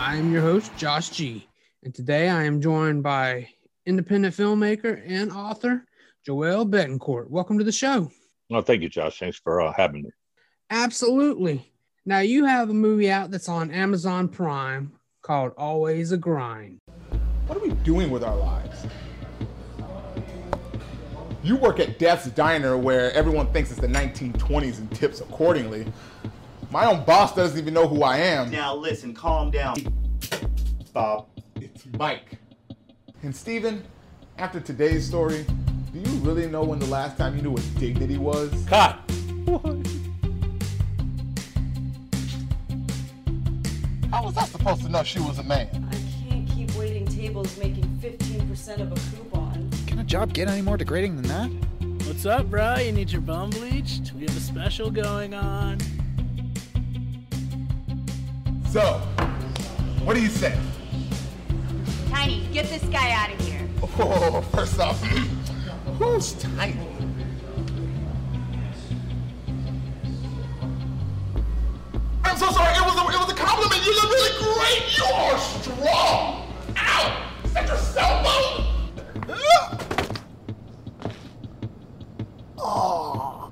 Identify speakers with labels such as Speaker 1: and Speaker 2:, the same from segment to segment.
Speaker 1: I am your host, Josh G. And today I am joined by independent filmmaker and author, Joel Betancourt. Welcome to the show.
Speaker 2: Well, thank you, Josh. Thanks for uh, having me.
Speaker 1: Absolutely. Now, you have a movie out that's on Amazon Prime called Always a Grind.
Speaker 3: What are we doing with our lives? You work at Death's Diner where everyone thinks it's the 1920s and tips accordingly. My own boss doesn't even know who I am.
Speaker 4: Now listen, calm down. Bob.
Speaker 3: It's Mike. And Steven, after today's story, do you really know when the last time you knew what dignity was?
Speaker 2: Cut.
Speaker 3: How was I supposed to know she was a man?
Speaker 5: I can't keep waiting tables making 15% of a coupon.
Speaker 6: Can a job get any more degrading than that?
Speaker 7: What's up, bro? You need your bum bleached? We have a special going on.
Speaker 3: So, what do you say?
Speaker 5: Tiny, get this guy out of here.
Speaker 3: Oh, first off, who's tiny? I'm so sorry. It was a, it was a compliment. You look really great. You are strong. Ow! Is that your cell phone? Oh,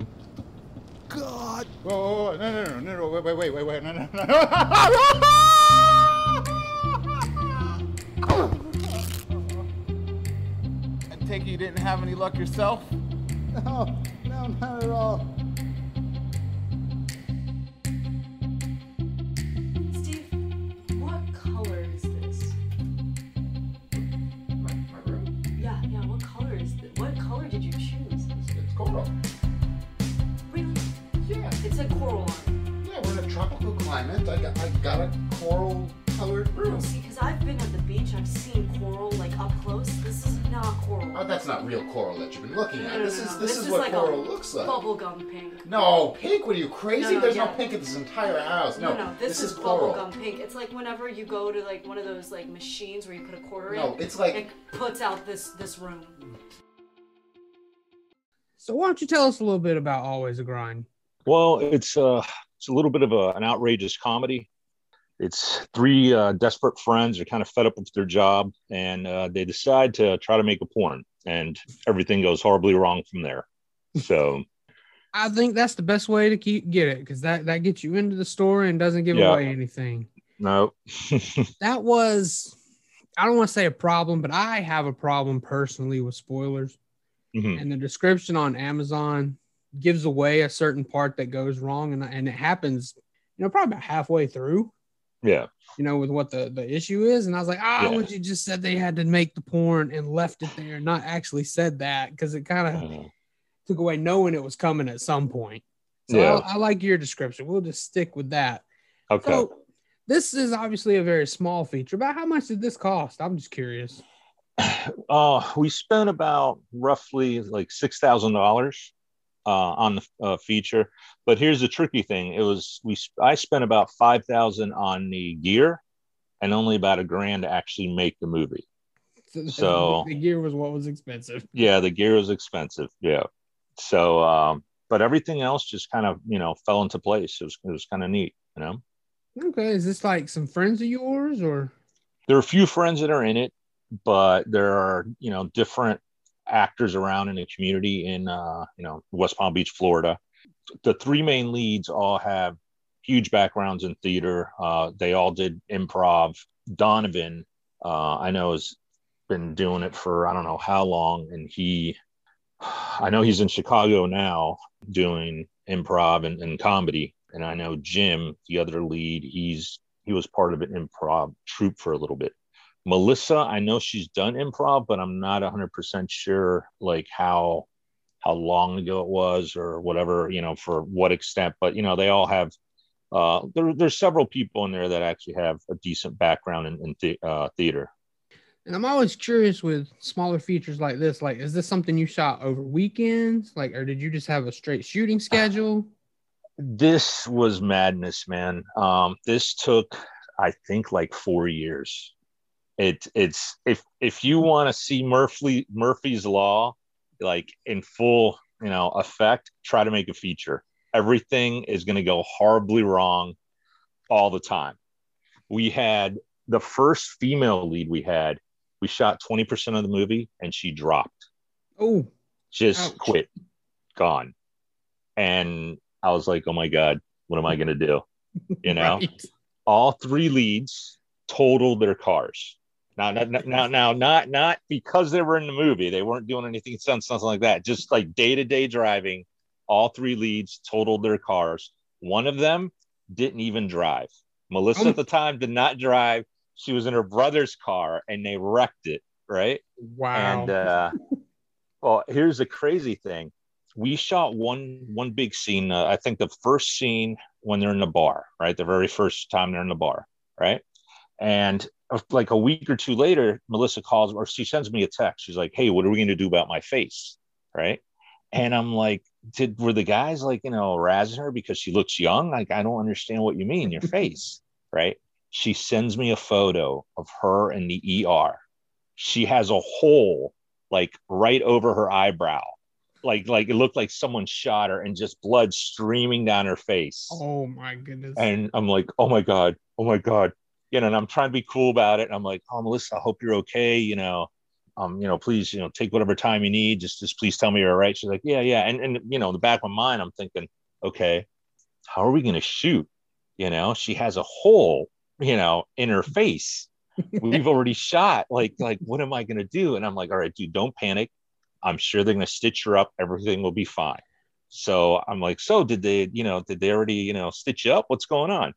Speaker 3: God. Whoa, whoa, whoa, no, no, no, no, no, wait, wait, wait, wait, wait, no, no, no. I take it you didn't have any luck yourself? No, no, not at all. Tropical climate. I got, I got a coral colored room.
Speaker 5: No, see, because I've been at the beach, I've seen coral like up close. This is not coral.
Speaker 3: Oh, that's not real coral that you've been looking at.
Speaker 5: no,
Speaker 3: This
Speaker 5: no,
Speaker 3: is
Speaker 5: no.
Speaker 3: this, is, what
Speaker 5: like
Speaker 3: coral
Speaker 5: a
Speaker 3: looks like.
Speaker 5: Bubblegum pink.
Speaker 3: No, pink? What are you crazy?
Speaker 5: No, no,
Speaker 3: There's
Speaker 5: yeah.
Speaker 3: no pink in this entire house. No,
Speaker 5: No, no, this, is,
Speaker 3: coral.
Speaker 5: bubblegum pink. It's like whenever you go to like one of those like machines where you put a quarter
Speaker 3: No,
Speaker 5: in.
Speaker 3: it's like-
Speaker 5: it puts out this this room.
Speaker 1: So, why don't you tell us a little bit about Always a Grind?
Speaker 2: Well, it's uh, it's a little bit of a, an outrageous comedy. It's three uh, desperate friends are kind of fed up with their job, and uh, they decide to try to make a porn, and everything goes horribly wrong from there. So,
Speaker 1: I think that's the best way to keep get it because that, that gets you into the story and doesn't give
Speaker 2: Yeah.
Speaker 1: away anything.
Speaker 2: no,
Speaker 1: that was I don't want to say a problem, but I have a problem personally with spoilers.
Speaker 2: Mhm.
Speaker 1: And the description on Amazon gives away a certain part that goes wrong, and and it happens, you know, probably about halfway through,
Speaker 2: yeah,
Speaker 1: you know, with what the the issue is. And I was like, ah,
Speaker 2: Yeah.
Speaker 1: would you just said they had to make the porn and left it there, not actually said that because it kind of took away knowing it was coming at some point. So
Speaker 2: Yeah.
Speaker 1: I, I like your description. We'll just stick with that.
Speaker 2: okay.
Speaker 1: So this is obviously a very small feature. About how much did this cost? I'm just curious.
Speaker 2: Uh, we spent about roughly like six thousand dollars uh, on the uh, feature, but here's the tricky thing: it was we I spent about five thousand on the gear, and only about a grand to actually make the movie. So-
Speaker 1: the gear was what was expensive.
Speaker 2: Yeah, the gear was expensive. Yeah, so um, but everything else just kind of you know fell into place. It was it was kind of neat, you know.
Speaker 1: Okay, is this like some friends of yours or?
Speaker 2: there are a few friends that are in it, but there are you know different actors around in the community in uh, you know West Palm Beach, Florida. The three main leads all have huge backgrounds in theater. Uh, they all did improv. Donovan, uh, I know, has been doing it for I don't know how long, and he, I know he's in Chicago now doing improv and, and comedy. And I know Jim, the other lead, he's he was part of an improv troupe for a little bit. Melissa, I know she's done improv, but I'm not 100% sure like how how long ago it was or whatever, you know, for what extent. But you know, they all have uh, there, there's several people in there that actually have a decent background in, in the, uh, theater.
Speaker 1: And I'm always curious with smaller features like this. Like, is this something you shot over weekends? Like, or did you just have a straight shooting schedule?
Speaker 2: This was madness, man. Um, this took, I think, like four years. It, it's if if you want to see Murphy Murphy's Law like in full, you know, effect, try to make a feature. Everything is going to go horribly wrong all the time. We had the first female lead we had we shot 20% of the movie and she dropped.
Speaker 1: Oh,
Speaker 2: just
Speaker 1: ouch.
Speaker 2: quit, gone. And I was like, oh my God, what am I going to do? You know,
Speaker 1: Right.
Speaker 2: all three leads totaled their cars. Now, now, now, now, not not because they were in the movie. They weren't doing anything, something, something like that. Just like day to day driving, all three leads totaled their cars. One of them didn't even drive. Melissa
Speaker 1: Oh.
Speaker 2: at the time did not drive. She was in her brother's car, and they wrecked it. Right.
Speaker 1: Wow.
Speaker 2: And uh, well, here's the crazy thing: we shot one one big scene. Uh, I think the first scene when they're in the bar, right? The very first time they're in the bar, right? And uh, like a week or two later, Melissa calls or she sends me a text. She's like, "Hey, what are we going to do about my face?" Right? And I'm like, "Did were the guys like you know razzing her because she looks young? Like I don't understand what you mean, your face, right?" She sends me a photo of her in the ER. She has a hole like right over her eyebrow, like like it looked like someone shot her and just blood streaming down her face.
Speaker 1: oh my goodness.
Speaker 2: And I'm like, oh my god, oh my god, you know. And I'm trying to be cool about it. And I'm like, oh Melissa, I hope you're okay. You know, um, you know, please, you know, take whatever time you need. Just just please tell me you're all right. She's like, yeah, yeah. And and you know, in the back of my mind, I'm thinking, okay, how are we gonna shoot? You know, she has a hole, you know, in her face. We've already shot. Like, like, what am I gonna do? And I'm like, all right, dude, don't panic. I'm sure they're gonna stitch her up. Everything will be fine. So I'm like, so did they, you know, did they already, you know, stitch you up? What's going on?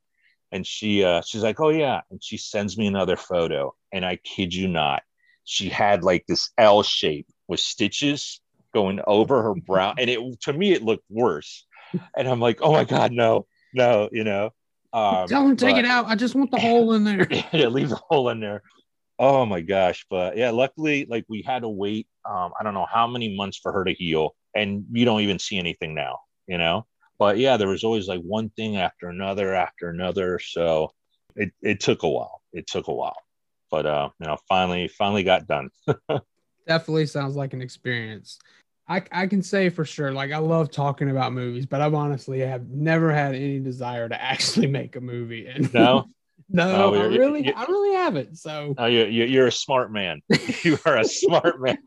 Speaker 2: And she uh she's like, Oh yeah. And she sends me another photo. And I kid you not, she had like this L shape with stitches going over her brow. And it to me it looked worse. And I'm like, oh my God, no, no, you know. Um
Speaker 1: Tell him take it out. I just want the hole in there.
Speaker 2: yeah, leave the hole in there. Oh my gosh. But yeah, luckily, like we had to wait, um, I don't know how many months for her to heal. And you don't even see anything now, you know? But yeah, there was always like one thing after another after another. So it, it took a while. It took a while. But uh, you know, finally, finally got done.
Speaker 1: Definitely sounds like an experience. I, I can say for sure, like I love talking about movies, but I've honestly have never had any desire to actually make a movie. And
Speaker 2: No?
Speaker 1: no,
Speaker 2: Oh,
Speaker 1: I really,
Speaker 2: you-
Speaker 1: I really haven't. So
Speaker 2: Oh, you, you, you're a smart man. You are a smart man.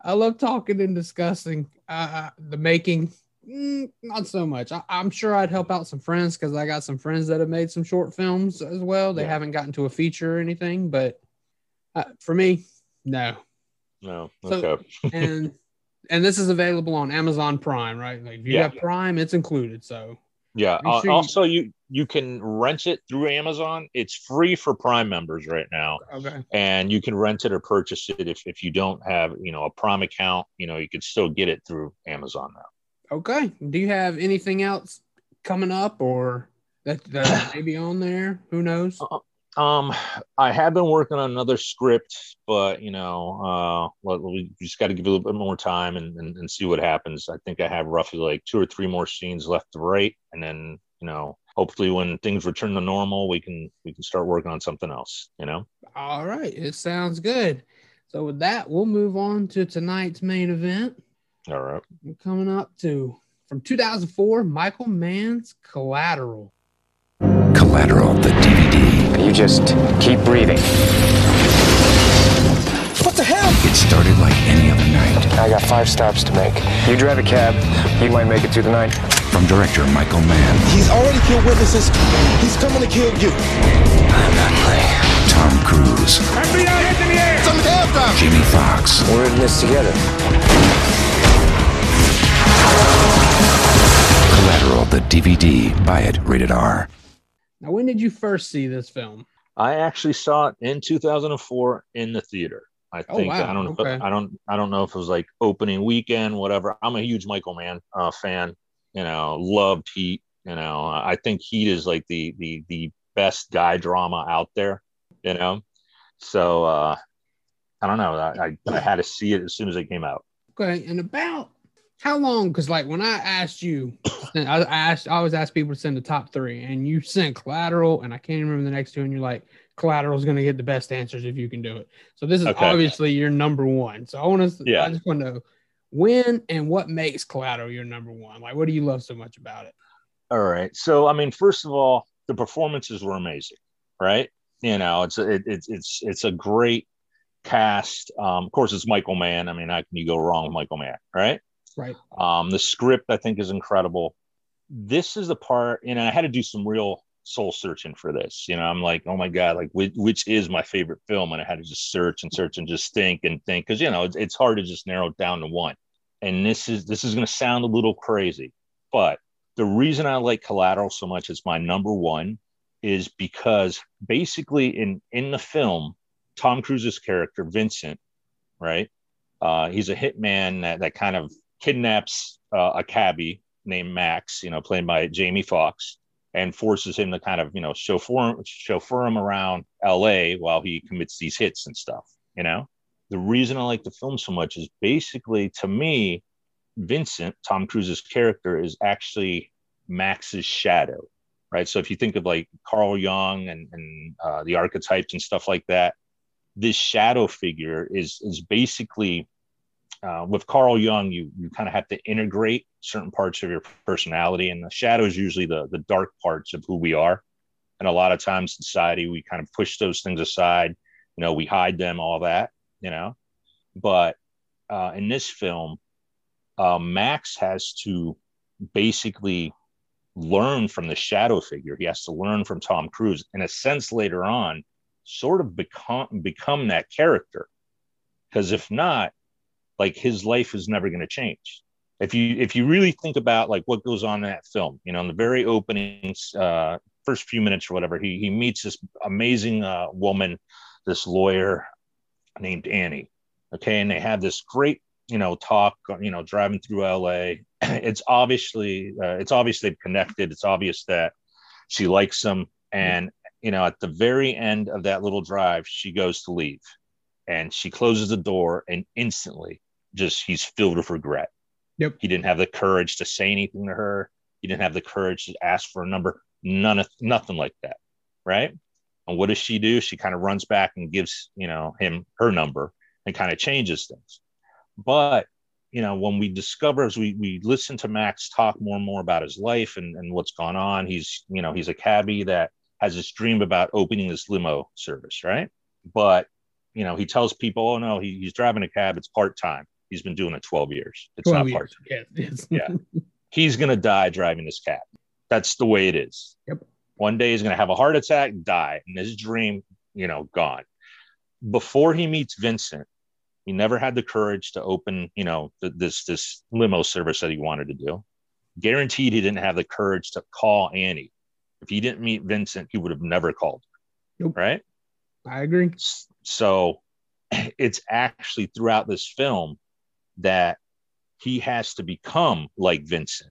Speaker 1: I love talking and discussing uh, the making. Mm, not so much. I, I'm sure I'd help out some friends because I got some friends that have made some short films as well. They
Speaker 2: Yeah.
Speaker 1: haven't gotten to a feature or anything, but uh, for me, no.
Speaker 2: No.
Speaker 1: So-
Speaker 2: Okay.
Speaker 1: And and this is available on Amazon Prime, right? Like if you
Speaker 2: Yeah.
Speaker 1: have Prime, it's included. So
Speaker 2: Yeah. Uh,
Speaker 1: sure you-
Speaker 2: also, you you can rent it through Amazon. It's free for Prime members right now,
Speaker 1: okay,
Speaker 2: and you can rent it or purchase it if if you don't have you know a Prime account. You know you can still get it through Amazon now.
Speaker 1: Okay. Do you have anything else coming up or that that may be on there? Who knows?
Speaker 2: Um, I have been working on another script, but you know, uh, well, we just got to give it a little bit more time and, and and see what happens. I think I have roughly like two or three more scenes left to write, and then you know, hopefully when things return to normal, we can we can start working on something else. You know.
Speaker 1: All right, it sounds good. So with that, we'll move on to tonight's main event.
Speaker 2: All right.
Speaker 1: We're coming up to from 2004, Michael Mann's Collateral.
Speaker 8: Collateral, the DVD.
Speaker 9: You just keep breathing.
Speaker 8: What the hell? It started like any other night.
Speaker 9: I got five stops to make. You drive a cab, you might make it through the night.
Speaker 8: From director Michael Mann,
Speaker 10: He's already killed witnesses. He's coming to kill you.
Speaker 8: I'm not playing. Tom Cruise,
Speaker 10: FBI, hands in the air! Some cab driver!
Speaker 8: Jamie Foxx,
Speaker 9: We're in this together.
Speaker 8: Collateral, the DVD. Buy it, rated R.
Speaker 1: Now, when did you first see this film?
Speaker 2: I actually saw it in 2004 in the theater. I
Speaker 1: Oh,
Speaker 2: think
Speaker 1: wow.
Speaker 2: I don't know.
Speaker 1: Okay.
Speaker 2: If, I don't. I don't know if it was like opening weekend, whatever. I'm a huge Michael Mann uh, fan. You know, loved Heat. You know, I think Heat is like the the the best guy drama out there. You know, so uh, I don't know. I, I I had to see it as soon as it came out.
Speaker 1: Okay, and about how long? Because like when I asked you, I asked, I always ask people to send the top three, and you sent Collateral, and I can't remember the next two, and you're like, Collateral is going to get the best answers if you can do it. So this is
Speaker 2: Okay.
Speaker 1: obviously your number one. So I want to,
Speaker 2: Yeah.
Speaker 1: I just want to know when and what makes Collateral your number one. Like, what do you love so much about it?
Speaker 2: All right. So I mean, first of all, the performances were amazing, right? You know, it's a, it, it's it's it's a great cast. Um, of course, it's Michael Mann. I mean, how can you go wrong with Michael Mann, right?
Speaker 1: Right.
Speaker 2: Um, the script I think is incredible. This is the part, and I had to do some real soul searching for this. You know, I'm like, oh my god, like which, which is my favorite film, and I had to just search and search and just think and think because you know it's, it's hard to just narrow it down to one. And this is this is going to sound a little crazy, but the reason I like Collateral so much as my number one is because basically in in the film, Tom Cruise's character Vincent, right? Uh, he's a hitman that that kind of kidnaps uh, a cabbie named Max, you know, played by Jamie Foxx, and forces him to kind of you know chauffeur chauffeur him around L.A. while he commits these hits and stuff. You know, the reason I like the film so much is basically to me, Vincent, Tom Cruise's character, is actually Max's shadow, right? So if you think of like Carl Jung and, and uh, the archetypes and stuff like that, this shadow figure is is basically uh, with Carl Jung, you you kind of have to integrate certain parts of your personality, and the shadow is usually the the dark parts of who we are. And a lot of times, in society, we kind of push those things aside. You know, we hide them, all that. You know, but uh, in this film, uh, Max has to basically learn from the shadow figure. He has to learn from Tom Cruise, in a sense, later on, sort of become become that character. Because if not, like his life is never going to change. If you if you really think about like what goes on in that film, you know, in the very opening uh, first few minutes or whatever, he he meets this amazing uh, woman, this lawyer named Annie. Okay, and they have this great you know talk you know driving through la it's obviously uh, it's obvious they've connected it's obvious that she likes him and you know at the very end of that little drive she goes to leave and she closes the door and instantly just he's filled with regret.
Speaker 1: Yep.
Speaker 2: he didn't have the courage to say anything to her. He didn't have the courage to ask for a number. None of nothing like that right? And what does she do? She kind of runs back and gives you know him her number and kind of changes things. But you know when we discover as we we listen to max talk more and more about his life and, and what's gone on he's you know he's a cabbie that has this dream about opening this limo service right? But you know he tells people oh no he, he's driving a cab. It's part-time he's been doing it 12 years. It's
Speaker 1: 12
Speaker 2: not
Speaker 1: years.
Speaker 2: part-time.
Speaker 1: Yeah,
Speaker 2: yeah. He's gonna die driving this cab. That's the way it is.
Speaker 1: Yep.
Speaker 2: one day he's gonna have a heart attack die and his dream you know gone. Before he meets vincent he never had the courage to open you know th- this this limo service that he wanted to do. Guaranteed he didn't have the courage to call annie. If he didn't meet vincent he would have never called her,
Speaker 1: Nope.
Speaker 2: right?
Speaker 1: I agree.
Speaker 2: so it's actually throughout this film that he has to become like Vincent.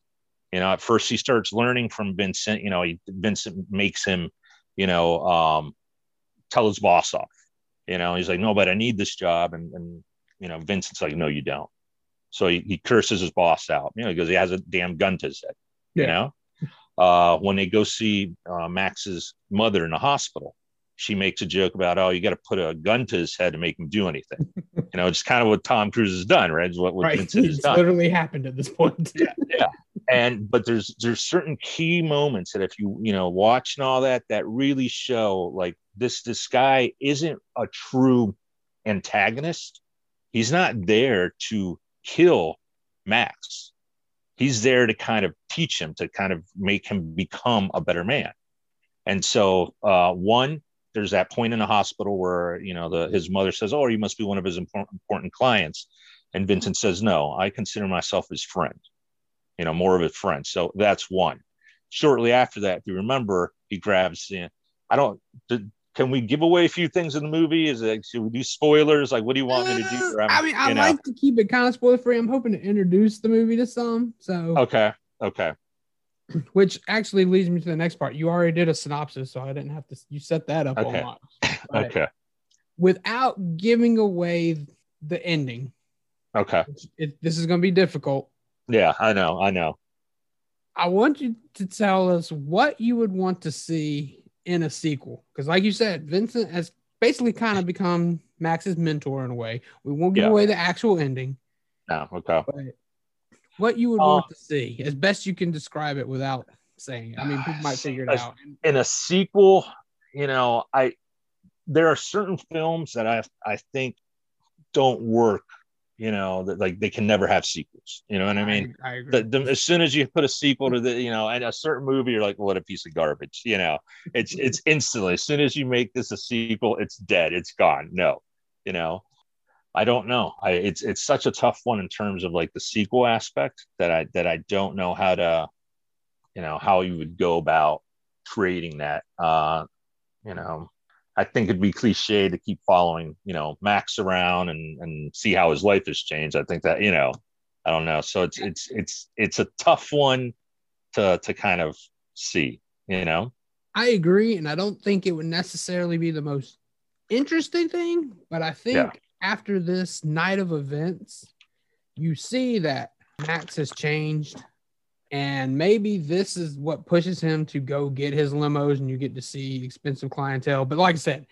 Speaker 2: You know, at first he starts learning from Vincent. You know, he, Vincent makes him, you know, um, tell his boss off. You know, he's like, no, but I need this job. And, and you know, Vincent's like, no, you don't. So he, he curses his boss out, you know, because he has a damn gun to his head, you know? Uh, when they go see uh, Max's mother in the hospital, she makes a joke about, oh, you got to put a gun to his head to make him do anything. you know, it's kind of what Tom Cruise has done, right? It's what, what
Speaker 1: Right.
Speaker 2: Vincent has done.
Speaker 1: literally happened at this point.
Speaker 2: yeah, yeah. And but there's there's certain key moments that if you you know watch and all that that really show like this this guy isn't a true antagonist. He's not there to kill Max. He's there to kind of teach him to kind of make him become a better man. And so uh, one, there's that point in the hospital where you know the his mother says, "Oh, you must be one of his important important clients," and mm-hmm. Vincent says, "No, I consider myself his friend." You know, more of a friend. So that's one. Shortly after that, if you remember, he grabs. You know, I don't. Did, can we give away a few things in the movie? Is it should we do spoilers? Like, what do you want me to do? Uh, I'm-
Speaker 1: I mean, I
Speaker 2: you know.
Speaker 1: like to keep it kind of spoiler free. I'm hoping to introduce the movie to some. So
Speaker 2: Okay. Okay.
Speaker 1: which actually leads me to the next part. You already did a synopsis, so I didn't have to. You set that up
Speaker 2: Okay. Okay.
Speaker 1: Without giving away the ending,
Speaker 2: Okay.
Speaker 1: it, this is going to be difficult.
Speaker 2: Yeah, I know. I know.
Speaker 1: I want you to tell us what you would want to see in a sequel. Because, like you said, Vincent has basically kind of become Max's mentor in a way. We won't give
Speaker 2: Yeah.
Speaker 1: away the actual ending,
Speaker 2: No. Okay.
Speaker 1: but what you would
Speaker 2: Uh,
Speaker 1: want to see as best you can describe it without saying it. I mean, people might figure it
Speaker 2: As-
Speaker 1: out.
Speaker 2: in a sequel, you know, I there are certain films that I I think don't work. You know, that like they can never have sequels. You know what I mean?
Speaker 1: I, agree.
Speaker 2: The, the, as soon as you put a sequel to the, you know, and a certain movie, you're like, what a piece of garbage. You know, it's it's instantly. As soon as you make this a sequel, it's dead. It's gone. No, you know, I don't know. I it's it's such a tough one in terms of like the sequel aspect that I that I don't know how to, you know, how you would go about creating that. Uh, you know, I think it'd be cliche to keep following, you know, Max around and and see how his life has changed. I think that, you know, I don't know. So it's it's it's it's a tough one to to kind of see, you know.
Speaker 1: I agree, and I don't think it would necessarily be the most interesting thing, but I think
Speaker 2: Yeah.
Speaker 1: After this night of events, you see that Max has changed, and maybe this is what pushes him to go get his limos, and you get to see expensive clientele. But like I said,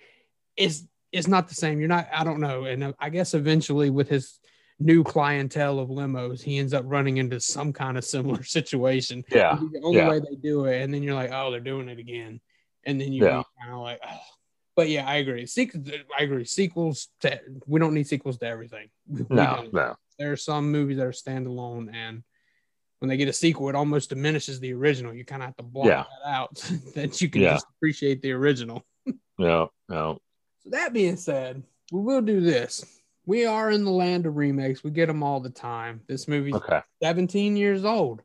Speaker 1: it's it's not the same. You're not. I don't know, and I guess eventually with his new clientele of limos, he ends up running into some kind of similar situation.
Speaker 2: Yeah,
Speaker 1: the only
Speaker 2: yeah.
Speaker 1: way they do it, and then you're like, oh, they're doing it again, and then you
Speaker 2: Yeah.
Speaker 1: kind of like, oh. But yeah, I agree. Sequ- I agree. Sequels to we don't need sequels to everything. We
Speaker 2: No, no.
Speaker 1: There are some movies that are standalone, and when they get a sequel, it almost diminishes the original. You kind of have to block
Speaker 2: Yeah.
Speaker 1: that out that you can
Speaker 2: Yeah.
Speaker 1: just appreciate the original.
Speaker 2: No, no.
Speaker 1: So that being said, we will do this. We are in the land of remakes. We get them all the time. This movie's
Speaker 2: Okay.
Speaker 1: 17 years old.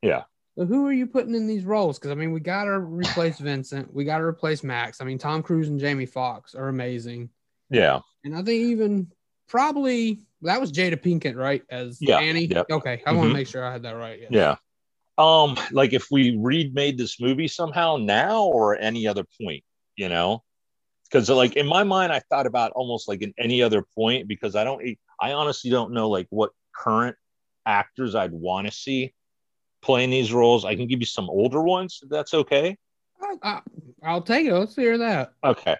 Speaker 2: Yeah.
Speaker 1: Who are you putting in these roles? Because I mean, we got to replace Vincent. We got to replace Max. I mean, Tom Cruise and Jamie Foxx are amazing,
Speaker 2: Yeah.
Speaker 1: and I think even probably that was Jada Pinkett, right? As
Speaker 2: Yeah,
Speaker 1: Annie.
Speaker 2: yep.
Speaker 1: Okay, I want
Speaker 2: Mhm.
Speaker 1: to make sure I had that right. yes.
Speaker 2: Yeah. Um, like if we remade this movie somehow now or any other point, you know? Because like in my mind, I thought about almost like in any other point because I don't I honestly don't know like what current actors I'd want to see playing these roles. I can give you some older ones, if that's okay.
Speaker 1: I, I, I'll take it. Let's hear that.
Speaker 2: Okay.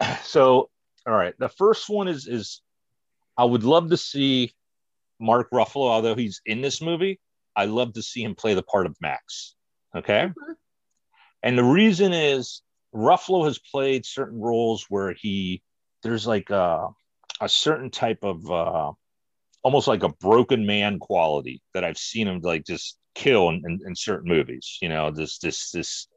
Speaker 2: So, all right. The first one is is I would love to see Mark Ruffalo, although he's in this movie. I love to see him play the part of Max. Okay. And the reason is Ruffalo has played certain roles where he there's like a, a certain type of uh, almost like a broken man quality that I've seen him like just kill in, in, in certain movies. You know, this this this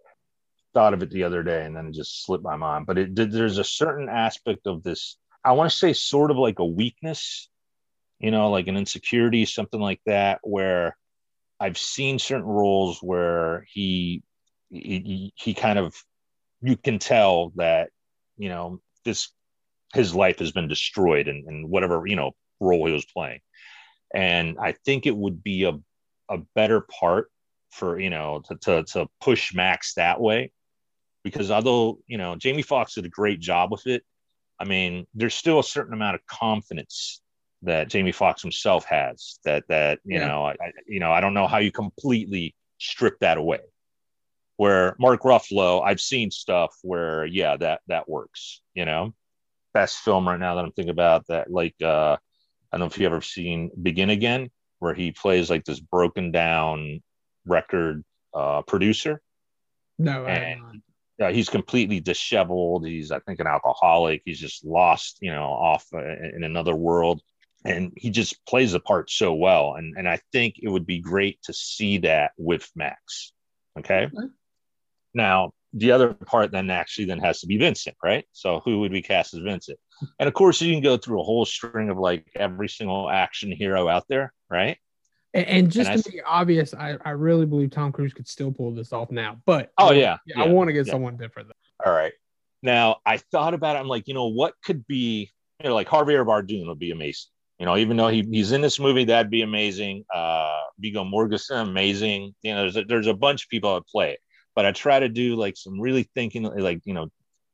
Speaker 2: thought of it the other day and then it just slipped my mind. But it there's a certain aspect of this. I want to say sort of like a weakness, you know, like an insecurity, something like that, where I've seen certain roles where he he, he kind of you can tell that you know this his life has been destroyed and in whatever you know role he was playing and i think it would be a, a better part for you know to, to, to push max that way because although you know jamie foxx did a great job with it i mean there's still a certain amount of confidence that jamie foxx himself has that that you
Speaker 1: Yeah.
Speaker 2: know I, I you know i don't know how you completely strip that away where Mark Ruffalo, I've seen stuff where yeah, that that works, you know. Best film right now that I'm thinking about that like uh I don't know if you ever seen Begin Again, where he plays like this broken down record uh producer.
Speaker 1: No,
Speaker 2: And-. Yeah, he's completely disheveled. He's, I think, an alcoholic. He's just lost, you know, off uh, in another world, and he just plays the part so well. And and I think it would be great to see that with Max. Okay.
Speaker 1: Okay.
Speaker 2: Now, the other part then actually then has to be Vincent, right? So who would we cast as Vincent? And of course, you can go through a whole string of like every single action hero out there, right?
Speaker 1: And, and just
Speaker 2: And I
Speaker 1: to be obvious, I, I really believe Tom Cruise could still pull this off now. But
Speaker 2: Oh,
Speaker 1: I-
Speaker 2: yeah,
Speaker 1: I want to get
Speaker 2: yeah.
Speaker 1: someone different.
Speaker 2: All right. Now I thought about it. I'm like, you know, what could be, you know, like Javier Bardem would be amazing. You know, even though he, he's in this movie, that'd be amazing. Uh, Viggo Mortensen, amazing. You know, there's a, there's a bunch of people that play it, but I try to do like some really thinking, like you know,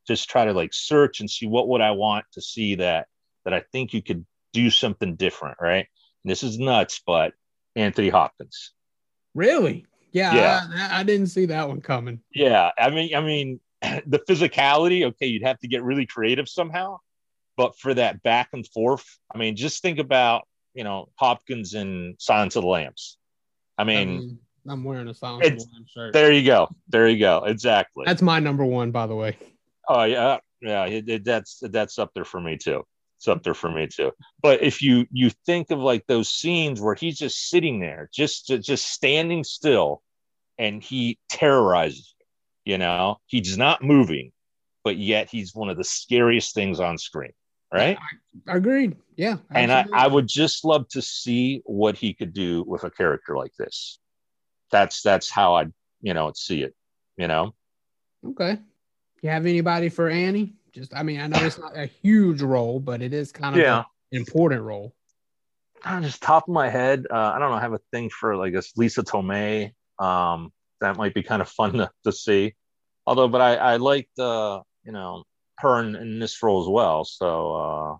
Speaker 2: just try to like search and see what would I want to see that that I think you could do something different, right? And this is nuts, but Anthony Hopkins.
Speaker 1: Really? Yeah,
Speaker 2: Yeah.
Speaker 1: I, I didn't see that one coming.
Speaker 2: Yeah, I mean, I mean, the physicality. Okay, you'd have to get really creative somehow, but for that back and forth, I mean, just think about you know Hopkins and Silence of the Lambs. I mean,
Speaker 1: I'm wearing a Silence of the
Speaker 2: it's-
Speaker 1: Lambs shirt.
Speaker 2: there you go, there you go, exactly.
Speaker 1: That's my number one, by the way.
Speaker 2: Oh yeah, yeah. It, it- that's that's up there for me too. It's up there for me too. But if you you think of like those scenes where he's just sitting there, just just standing still, and he terrorizes you. You know, he's not moving, but yet he's one of the scariest things on screen, right?
Speaker 1: i Agreed. Yeah.
Speaker 2: And I. I would just love to see what he could do with a character like this. That's that's how I you know see it. You know.
Speaker 1: Okay. You have anybody for Annie? Just, I mean, I know it's not a huge role, but it is kind of
Speaker 2: Yeah.
Speaker 1: an important role.
Speaker 2: on just top of my head, uh, I don't know. I have a thing for like this Lisa Tomei. Um, that might be kind of fun to, to see. Although, but I, I liked, uh, you know, her in, in this role as well. So, uh,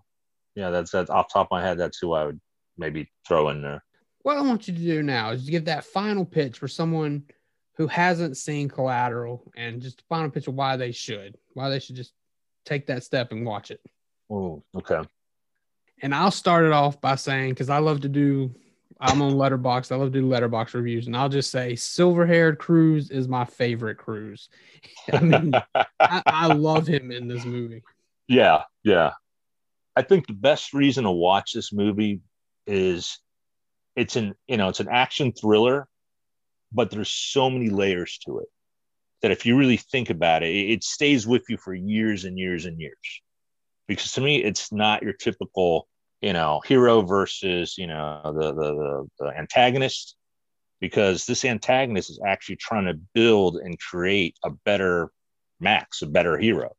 Speaker 2: yeah, that's that's off top of my head. That's who I would maybe throw in there.
Speaker 1: What I want you to do now is give that final pitch for someone who hasn't seen Collateral and just a final pitch of why they should, why they should just take that step and watch it.
Speaker 2: Oh, okay.
Speaker 1: And I'll start it off by saying, because I love to do, I'm on Letterboxd. I love to do Letterboxd reviews, and I'll just say, Silver Haired Cruise is my favorite Cruise. I mean, I, I love him in this movie.
Speaker 2: Yeah, yeah. I think the best reason to watch this movie is it's an you know it's an action thriller, but there's so many layers to it that if you really think about it, it stays with you for years and years and years. Because to me, it's not your typical you know hero versus you know the the, the, the antagonist. Because this antagonist is actually trying to build and create a better Max, a better hero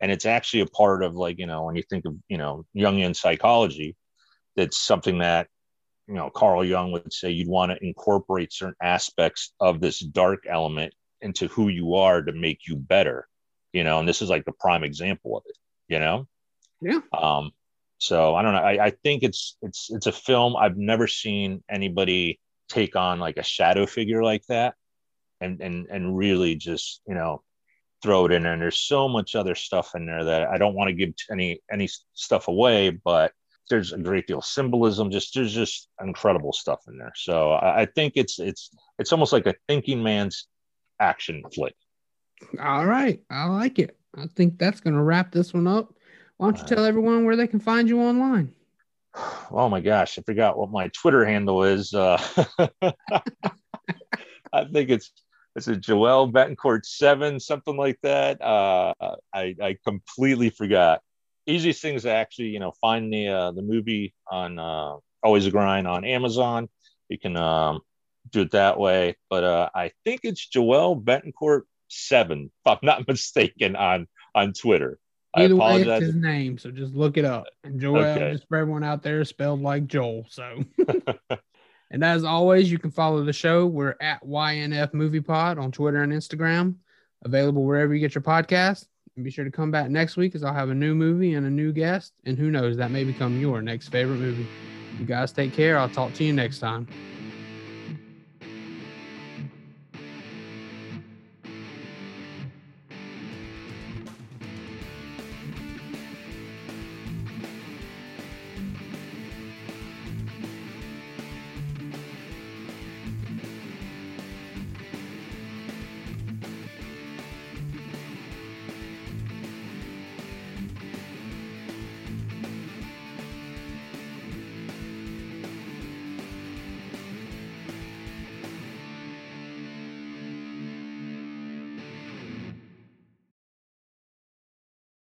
Speaker 2: and it's actually a part of like you know when you think of you know jungian psychology that's something that you know carl jung would say you'd want to incorporate certain aspects of this dark element into who you are to make you better you know and this is like the prime example of it you know
Speaker 1: Yeah.
Speaker 2: um so i don't know i, I think it's it's it's a film i've never seen anybody take on like a shadow figure like that and and and really just you know throw it in there. And there's so much other stuff in there that I don't want to give any any stuff away, but there's a great deal of symbolism. Just there's just incredible stuff in there. So I, I think it's it's it's almost like a thinking man's action flick.
Speaker 1: All right. I like it. I think that's going to wrap this one up. Why don't you tell everyone where they can find you online?
Speaker 2: Oh my gosh, I forgot what my Twitter handle is. Uh, I think it's it's a Joel Betancourt seven, something like that. Uh, I I completely forgot. Easiest thing is to actually you know find the uh, the movie on uh, Always a Grind on Amazon. You can um, do it that way. But uh, I think it's Joel Betancourt seven, if I'm not mistaken, on on Twitter. I
Speaker 1: Either way, it's
Speaker 2: apologize.
Speaker 1: his name. So just look it up. And Joel,
Speaker 2: Okay.
Speaker 1: just for everyone out there, spelled like Joel. So, and as always, you can follow the show. We're at YNF Movie Pod on Twitter and Instagram, available wherever you get your podcast. And be sure to come back next week as I'll have a new movie and a new guest. And who knows, that may become your next favorite movie. You guys take care. I'll talk to you next time.